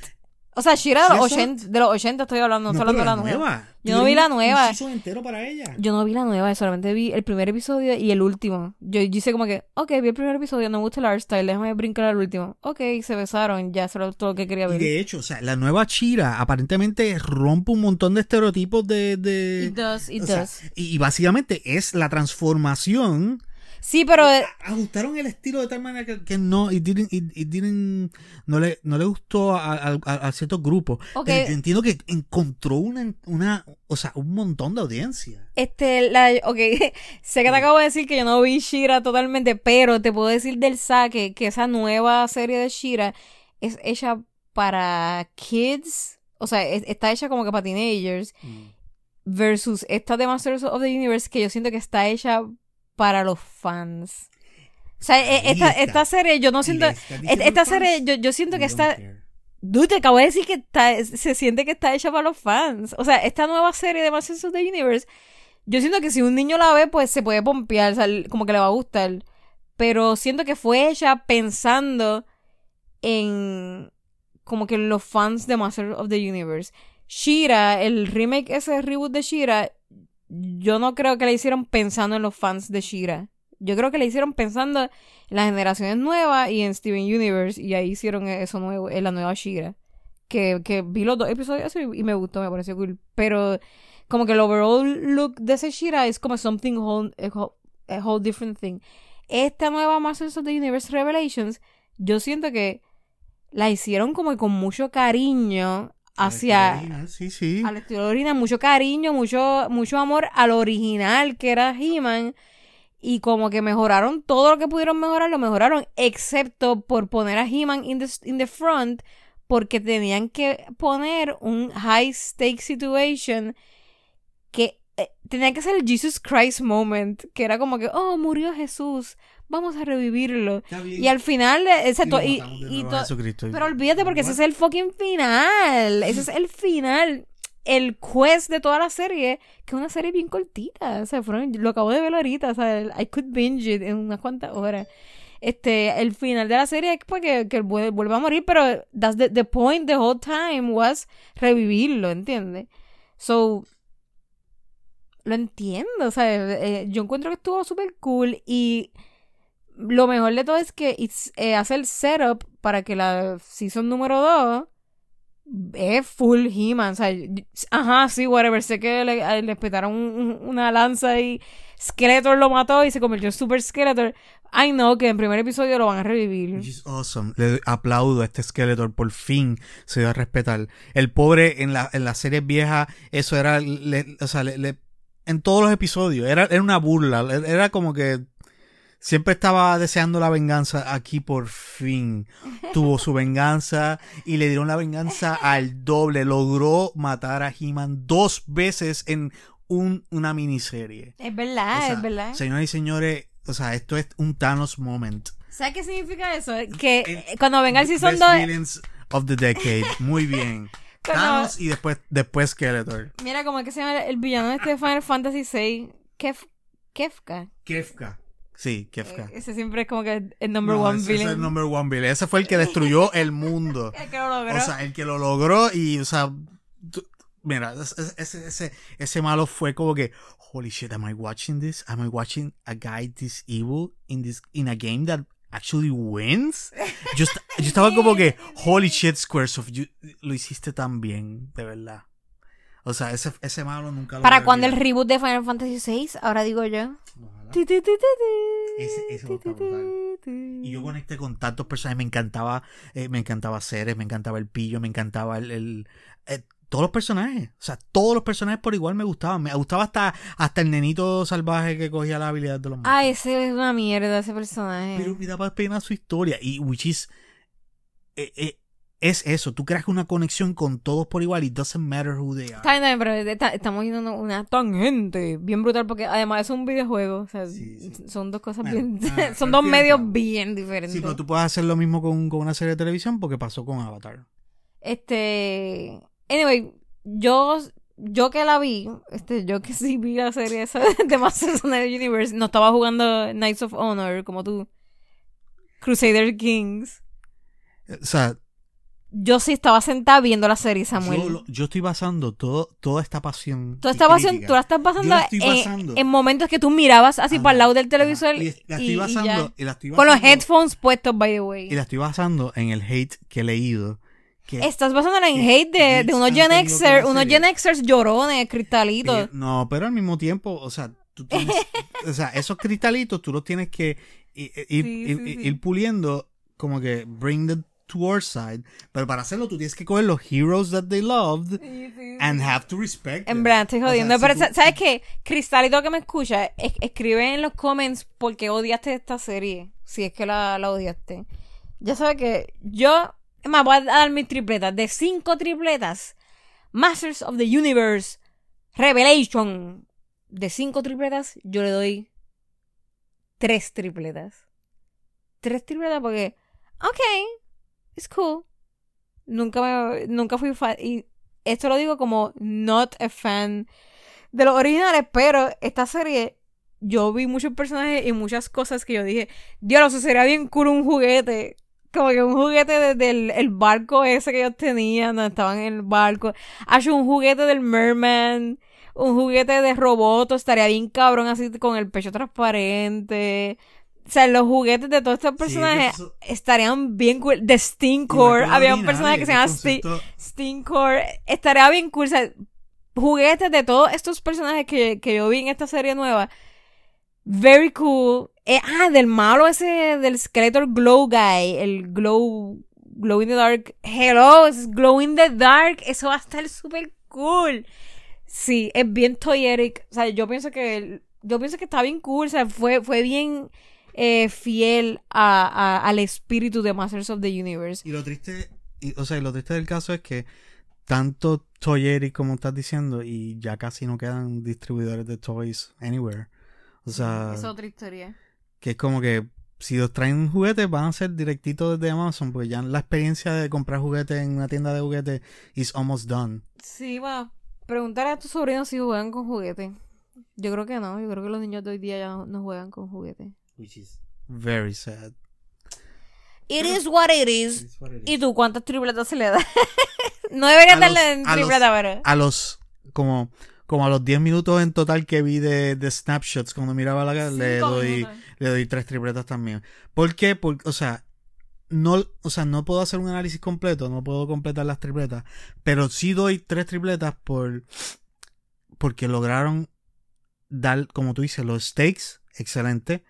O sea, Shira de los eso- 80, de los 80 estoy hablando, no, estoy hablando de la nueva. nueva. Yo no vi la nueva. Un entero para ella. Yo no vi la nueva, solamente vi el primer episodio y el último. Yo, yo hice como que, ok, vi el primer episodio, no me gusta el art style, déjame brincar al último. Ok, se besaron, ya, eso era todo lo que quería Y ver. de hecho, o sea, la nueva Chira aparentemente rompe un montón de estereotipos de... de It does, it sea, does. y, y básicamente es la transformación. Sí, pero eh, Ajustaron el estilo de tal manera que, que no, didn't- no, le, no le gustó a, a- a- ciertos grupos. Pero entiendo que encontró una, una, o sea, un montón de audiencia. este, la, ok, sé que te acabo de decir que yo no vi Shira totalmente, pero te puedo decir del saque que esa nueva serie de Shira es hecha para kids, o sea, es- está hecha como que para teenagers, versus esta de Masters of the Universe que yo siento que está hecha para los fans. O sea, e- esta, esta serie, yo no siento... Esta al serie, yo, yo siento que "We don't está... care". Dude, te acabo de decir que está, se siente que está hecha para los fans. O sea, esta nueva serie de Masters of the Universe, yo siento que si un niño la ve, pues se puede pompear, o sea, como que le va a gustar. Pero siento que fue hecha pensando en como que los fans de Masters of the Universe. Shira, el remake ese reboot de Shira, yo no creo que la hicieron pensando en los fans de Shira. Yo creo que la hicieron pensando en las generaciones nuevas y en Steven Universe y ahí hicieron eso nuevo, en la nueva Shira. Que, que vi los dos episodios y me gustó, me pareció cool. Pero como que el overall look de ese Shira es como something whole, a whole different thing. Esta nueva Masters of the Universe Revelations, yo siento que la hicieron como que con mucho cariño hacia Sí, sí. al estilo original, mucho cariño, mucho, mucho amor al original que era He-Man. Y como que mejoraron todo lo que pudieron mejorar, lo mejoraron, excepto por poner a He-Man in the, in the front, porque tenían que poner un high stake situation que eh, tenía que ser el Jesus Christ moment, que era como que, oh, murió Jesús, vamos a revivirlo. Y al final, eh, exacto, Y pero olvídate porque ese es el fucking final. Ese es el final. El quest de toda la serie, que es una serie bien cortita. O sea, fueron, lo acabo de ver ahorita. O sea, I could binge it en unas cuantas horas. Este, el final de la serie es pues que, que él vuel- vuelve a morir, pero that's the, the point the whole time was revivirlo, ¿entiendes? So, lo entiendo, o sea, eh, yo encuentro que estuvo súper cool y lo mejor de todo es que it's, eh, hace el setup para que la season número 2 es full He-Man, o sea, ajá, sí, whatever, sé que le, le petaron un- un- una lanza y Skeletor lo mató y se convirtió en Super Skeletor. I know que en primer episodio lo van a revivir. Is awesome. Le aplaudo a este Skeletor, por fin se dio a respetar. El pobre en la, en las series viejas, eso era, o sea, le- en todos los episodios, era, era una burla, era como que siempre estaba deseando la venganza. Aquí por fin tuvo su venganza y le dieron la venganza al doble. Logró matar a He-Man dos veces en un, una miniserie. Es verdad, O sea, es verdad. Señoras y señores, o sea, esto es un Thanos moment. ¿Sabes qué significa eso? Que Eh, eh, cuando venga el season Best 2, villains of the decade. Muy bien. Cuando- Thanos y después, después Skeletor. mira como es que se llama el villano este de Final Fantasy VI, Kef, Kefka. Kefka. Sí, Kefka. Eh, Ese siempre es como que el number No, one ese es villain. el number one villain. Ese fue el que destruyó el mundo. El que lo logró. O sea, el que lo logró y, o sea, tú- mira, ese, ese, ese, ese malo fue como que, holy shit, am I watching this? Am I watching a guy this evil in this, in a game that actually wins? Yo, yo estaba como que, holy shit, Squaresoft, you- lo hiciste tan bien, de verdad. O sea, ese, ese malo nunca lo ¿Para cuándo el reboot de Final Fantasy VI? Ahora digo yo. Ese- ese va a estar brutal. Y yo conecté con tantos personajes, me encantaba, eh, me encantaba Ceres, me encantaba el pillo, me encantaba el, el- eh, todos los personajes, o sea, todos los personajes por igual me gustaban, me gustaba hasta, hasta el nenito salvaje que cogía la habilidad de los monstruos. Ah, ese es una mierda, ese personaje. Pero me daba pena su historia, y which is, eh, eh, es eso, tú creas una conexión con todos por igual, it doesn't matter who they are. Está bien, está bien, pero está- estamos yendo una, tangente bien brutal porque además es un videojuego. O sea, Sí, sí. son dos cosas Bueno, bien. ah, son dos y medios bien diferentes. Sí, pero tú puedes hacer lo mismo con, con una serie de televisión porque pasó con Avatar. Este. Anyway, yo. Yo que la vi, este, yo que sí vi la serie esa de Masters of the Universe, no estaba jugando Knights of Honor como tú. Crusader Kings. O sea, yo sí estaba sentada viendo la serie, Samuel. Yo, estoy basando todo, toda esta pasión. Estabas haciendo- crítica. tú la estás la en- basando. En, momentos que tú mirabas así para el lado del televisor Y la estoy y basando. y la estoy con los basando- headphones puestos, by the way. Y la estoy basando en el hate que he leído. Que, Estás basándola en hate de, unos Gen Xers, unos. Gen Xers llorones, cristalitos. no, pero al mismo tiempo, o sea, tú tienes, o sea, esos cristalitos tú los tienes que ir, Sí, ir- sí, ir- sí. ir puliendo, como que bring them to our side. Pero para hacerlo tú tienes que coger los heroes that they loved and have to respect En verdad, estoy O sea, jodiendo. si pero, tú- sa- ¿sabes qué? Cristalito que me escucha, es- escribe en los comments por qué odiaste esta serie. Si es que la, la odiaste. Ya sabes que yo, es más, voy a dar mis tripletas. De cinco tripletas, Masters of the Universe, Revelation. De cinco tripletas, yo le doy tres tripletas. Tres tripletas porque, ok, it's cool. Nunca me, nunca fui fan. Y esto lo digo como not a fan de los originales, pero esta serie yo vi muchos personajes y muchas cosas que yo dije, Dios, eso sería bien cool un juguete. Como que un juguete de- del el barco ese que ellos tenían, donde estaban en el barco. Ha hecho un juguete del Merman, un juguete de Roboto, estaría bien cabrón así con el pecho transparente. O sea, los juguetes de todos estos Sí, personajes eso- estarían bien cool. De la cosa había un personaje que se llama concepto- Stinkcore. Estaría bien cool. O sea, juguetes de todos estos personajes que, que yo vi en esta serie nueva. Very cool. Eh, ah, del malo ese, del Skeletor Glow Guy. El Glow. Glow in the Dark. Hello, es Glow in the Dark. Eso va a estar súper cool. Sí, es bien toyetic. O sea, yo pienso que. Yo pienso que está bien cool. O sea, fue, fue bien eh, fiel a, a- al espíritu de Masters of the Universe. Y lo triste, y, o sea, lo triste del caso es que tanto Toy Eric como estás diciendo, y ya casi no quedan distribuidores de toys anywhere. O sea, Es otra historia. que es como que si los traen juguetes van a ser directitos desde Amazon, porque ya la experiencia de comprar juguetes en una tienda de juguetes is almost done. Sí, bueno, preguntar a tus sobrinos si juegan con juguetes. Yo creo que no, yo creo que los niños de hoy día ya no, no juegan con juguetes. Which is very sad. It is what it is. It's what it ¿Y tú cuántas tripletas se le da? no deberías A darle en tripleta, pero... A los, como, como a los 10 minutos en total que vi de, de snapshots cuando miraba la cara, le doy, minutos. le doy tres tripletas también. ¿Por qué? Porque, o sea, no, o sea, no puedo hacer un análisis completo, no puedo completar las tripletas, pero sí doy tres tripletas por, porque lograron dar, como tú dices, los stakes, excelente.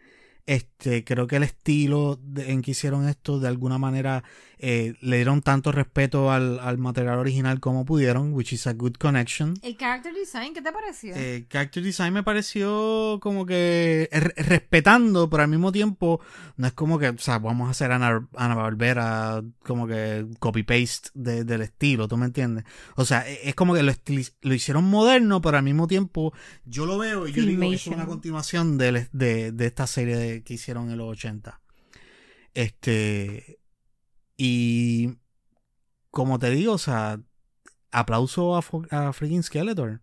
Este, creo que el estilo de- en que hicieron esto, de alguna manera, eh, le dieron tanto respeto al, al material original como pudieron, which is a good connection. ¿El character design qué te pareció? Eh, character design me pareció como que re- respetando, pero al mismo tiempo no es como que, o sea, vamos a hacer Ana, Ana Barbera como que copy-paste de- del estilo, ¿tú me entiendes? O sea, e- es como que lo, lo hicieron moderno, pero al mismo tiempo yo lo veo y yo digo que es Filmation. una continuación del- de, de esta serie de- que hicieron en los 80. Este, y como te digo, o sea, aplauso a, a freaking Skeletor.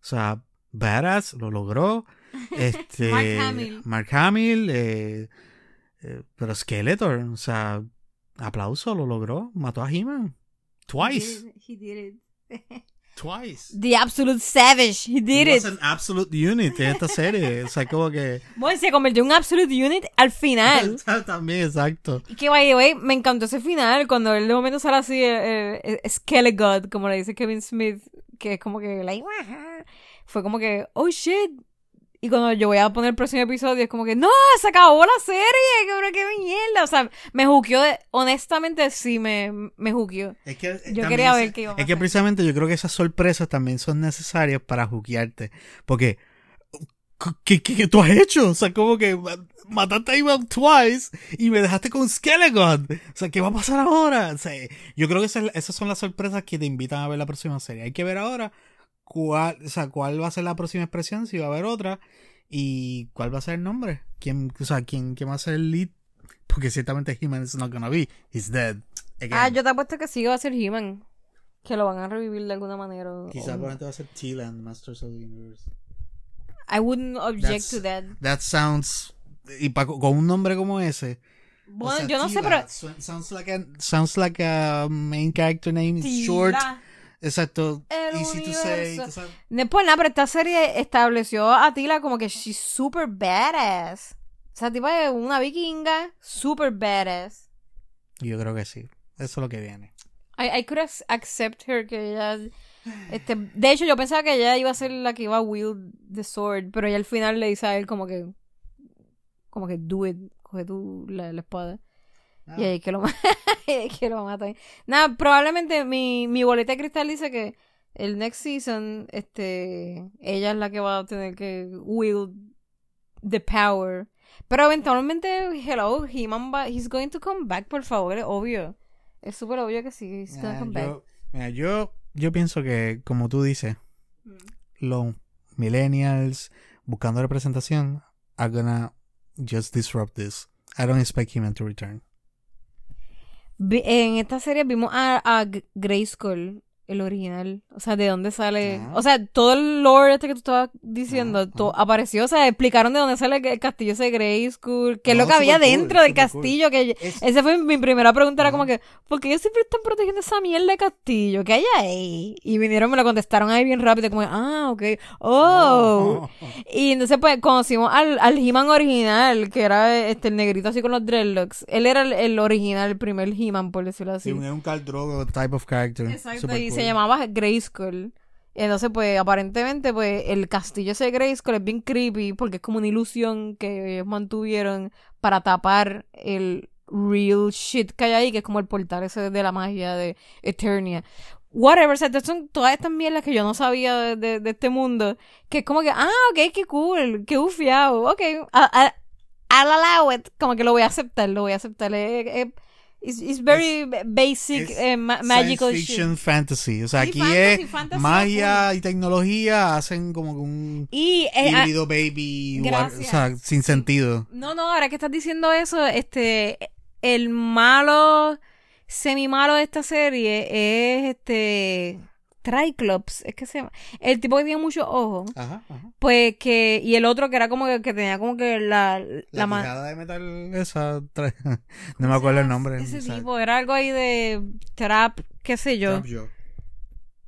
O sea, Badass lo logró. Este, Mark Hamill. Mark Hamill, eh, eh, pero Skeletor, o sea, aplauso, lo logró. Mató a He-Man. Twice. He did it. Twice. The absolute savage. He did He it. was an absolute unit en esta serie. O sea, como que. Bueno, se convirtió en un absolute unit al final. También, exacto. Y que, by the way, me encantó ese final, cuando él de momento sale así, eh, eh, como le dice Kevin Smith, que es como que, like, "Wah". fue como que, oh shit. Y cuando yo voy a poner el próximo episodio, es como que, no, se acabó la serie, que, qué mierda. O sea, me juqueó, de- honestamente, sí, me, me juqueó. Es que, eh, Yo quería es- ver qué iba a Es que precisamente yo creo que esas sorpresas también son necesarias para juquearte. Porque, ¿qué, qué, qué tú has hecho? O sea, como que ma- mataste a Ivan twice y me dejaste con Skeleton. O sea, ¿qué va a pasar ahora? O sea, yo creo que esas, esas son las sorpresas que te invitan a ver la próxima serie. Hay que ver ahora cuál, o sea, cuál va a ser la próxima expresión, si va a haber otra, y cuál va a ser el nombre. ¿Quién, o sea, quién, quién va a ser el lead? Porque ciertamente He-Man is not gonna be. He's dead. Again. Ah, yo te apuesto que sí va a ser He-Man. Que lo van a revivir de alguna manera. Quizá probablemente va a ser T-Land, Masters of the Universe. I wouldn't object That's- to that. That sounds. Y pa- con un nombre como ese, Bueno, yo no sé, pero... Sounds like a, sounds like a main character name. It's short. Exacto. El Easy to say. tú sabes. Por nada, pero esta serie estableció a Tila como que she's super badass. O sea, tipo es una vikinga super badass. Yo creo que sí. Eso es lo que viene. I, I could ac- accept her que ella... Este, de hecho, yo pensaba que ella iba a ser la que iba a wield the sword, pero ella al final le dice a él como que... Como que do it, coge tú la, la espada. Y ahí que lo, ahí que lo mata. Nada, probablemente mi, mi boleta de cristal dice que el next season, este, ella es la que va a tener que wield the power. Pero eventualmente, hello, He-Man va, he's going to come back, por favor, es obvio. Es súper obvio que sí, he's gonna Ah, come back. mira, yo, yo pienso que, como tú dices, Mm. los millennials buscando representación are gonna just disrupt this. I don't expect him to return. En esta serie vimos a, a G- Grayskull, el original. O sea, de dónde sale. Ah. O sea, todo el lore este que tú estabas diciendo Ah, ah. apareció. O sea, explicaron de dónde sale el, castillo ese de Grayskull. Que es lo No, que había dentro del castillo. Que Es- Esa fue mi primera pregunta. Era como que, ¿por qué ellos siempre están protegiendo esa mierda de castillo? ¿Qué hay ahí? Y vinieron, me lo contestaron ahí bien rápido. Como, ah, ok. Oh. Y entonces, pues, conocimos al, al He-Man original, que era este, el negrito así con los dreadlocks. Él era el, el original, el primer He-Man, por decirlo así. Sí, un, un Drogo type of character. Exacto, Super y cool. Se llamaba Grayskull. Y entonces, pues, aparentemente, pues, el castillo ese de Grayskull es bien creepy porque es como una ilusión que ellos mantuvieron para tapar el real shit que hay ahí, que es como el portal ese de la magia de Eternia. Whatever, o sea, son todas estas mierdas que yo no sabía de, de- de este mundo, que es como que, ah, ok, qué cool, qué ufiado, ok, a- I'll allow it, como que lo voy a aceptar, lo voy a aceptar. eh, it's, it's very basic, es eh, ma- magical Science shit. fiction fantasy. O sea, Sí, aquí fantasy, es fantasy magia y tecnología hacen como un Y eh, ah, híbrido baby, gracias. o sea, sin sentido. no, no, ahora que estás diciendo eso, este el malo semi malo de esta serie es este Triclops, es que se llama. El tipo que tiene muchos ojos. Ajá, ajá. Pues que y el otro que era como que, que tenía como que la La, la de metal esa tra- no me acuerdo el nombre. ese o sea, tipo era algo ahí de trap, qué sé yo. Trap Jaw.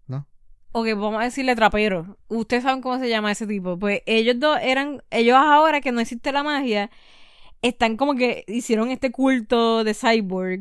¿No? Ok, vamos a decirle trapero. Ustedes saben cómo se llama ese tipo. Pues ellos dos eran, ellos ahora que no existe la magia, están como que hicieron este culto de cyborg,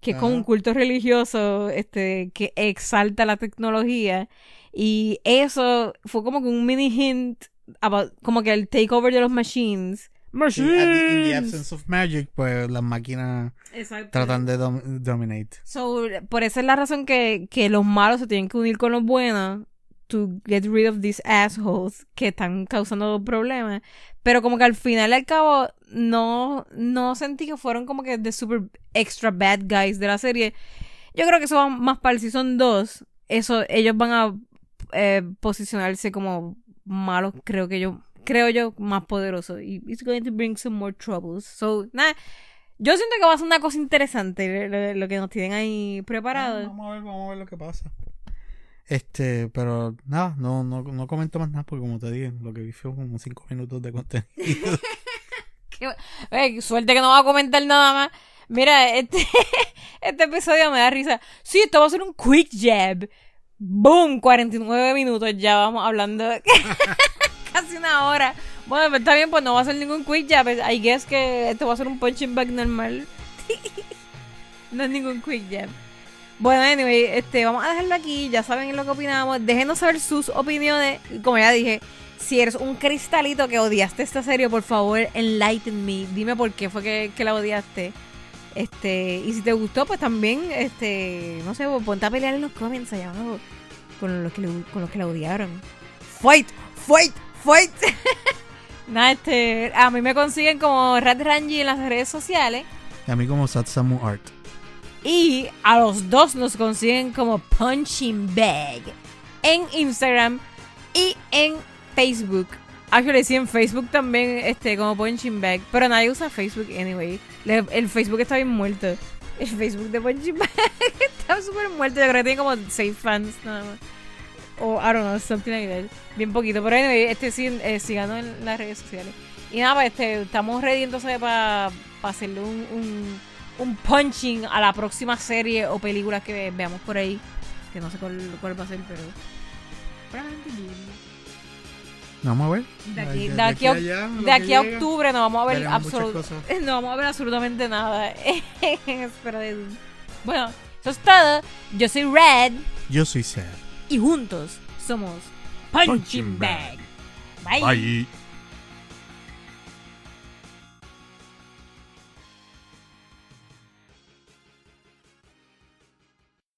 que es como un culto religioso, este, que exalta la tecnología. Y eso fue como que un mini hint about, como que el takeover de los machines. Sí, the- in the Machines. absence of magic, pues las máquinas Exacto. tratan de dom- dominate. So, por esa es la razón que, que los malos se tienen que unir con los buenos to get rid of these assholes que están causando problemas. Pero como que al final y al cabo no, no sentí que fueron como que the super extra bad guys de la serie. Yo creo que eso va más para el season 2. Eso, ellos van a eh, posicionarse como malos, creo que yo, creo yo, más poderosos. Y it's going to bring some more troubles. So, nada. Yo siento que va a ser una cosa interesante lo, que nos tienen ahí preparado. Vamos a ver, vamos a ver lo que pasa. Este, pero nada, no, no, no comento más nada porque como te dije, lo que vi fue como cinco minutos de contenido. Suerte que no va a comentar nada más. Mira, este, este episodio me da risa. Sí, esto va a ser un quick jab. Boom, 49 minutos ya vamos hablando. Casi una hora. Bueno, pero está bien, pues no va a ser ningún quick jab. I guess que esto va a ser un punching bag normal. no es ningún quick jab. Bueno, anyway, este, vamos a dejarlo aquí. Ya saben lo que opinamos. Déjenos saber sus opiniones. Como ya dije, si eres un cristalito que odiaste esta serie, por favor, enlighten me. Dime por qué fue que, que la odiaste. Este, y si te gustó, pues también, este, no sé, ponte a pelear en los comments allá abajo con los que, con los que la odiaron. Fight, fight, fight. Nada, este, a mí me consiguen como Rat Rangy en las redes sociales. y a mí como Satsamu Art. Y a los dos nos consiguen como Punching Bag en Instagram y en Facebook. Actually, sí, en Facebook también, este, como Punching Bag. Pero nadie usa Facebook anyway. El Facebook está bien muerto. El Facebook de Punching Bag está súper muerto. Yo creo que tiene como 6 fans nada más. O, I don't know, something like that. Bien poquito. Pero anyway, este sí, eh, en las redes sociales. Y nada, pues, este, estamos ready entonces para hacerle un, un, un punching a la próxima serie o película que ve- veamos por ahí. Que no sé cuál, cuál va a ser, pero. probablemente. Vamos a ver. De aquí, de de aquí, a, aquí allá, de aquí a octubre no vamos a ver absolutamente no vamos a ver absolutamente nada espera de. Bueno, eso es todo. Yo soy Red Yo soy Seth. y juntos somos Punching Punching Bag. Bag. Bye. Bye.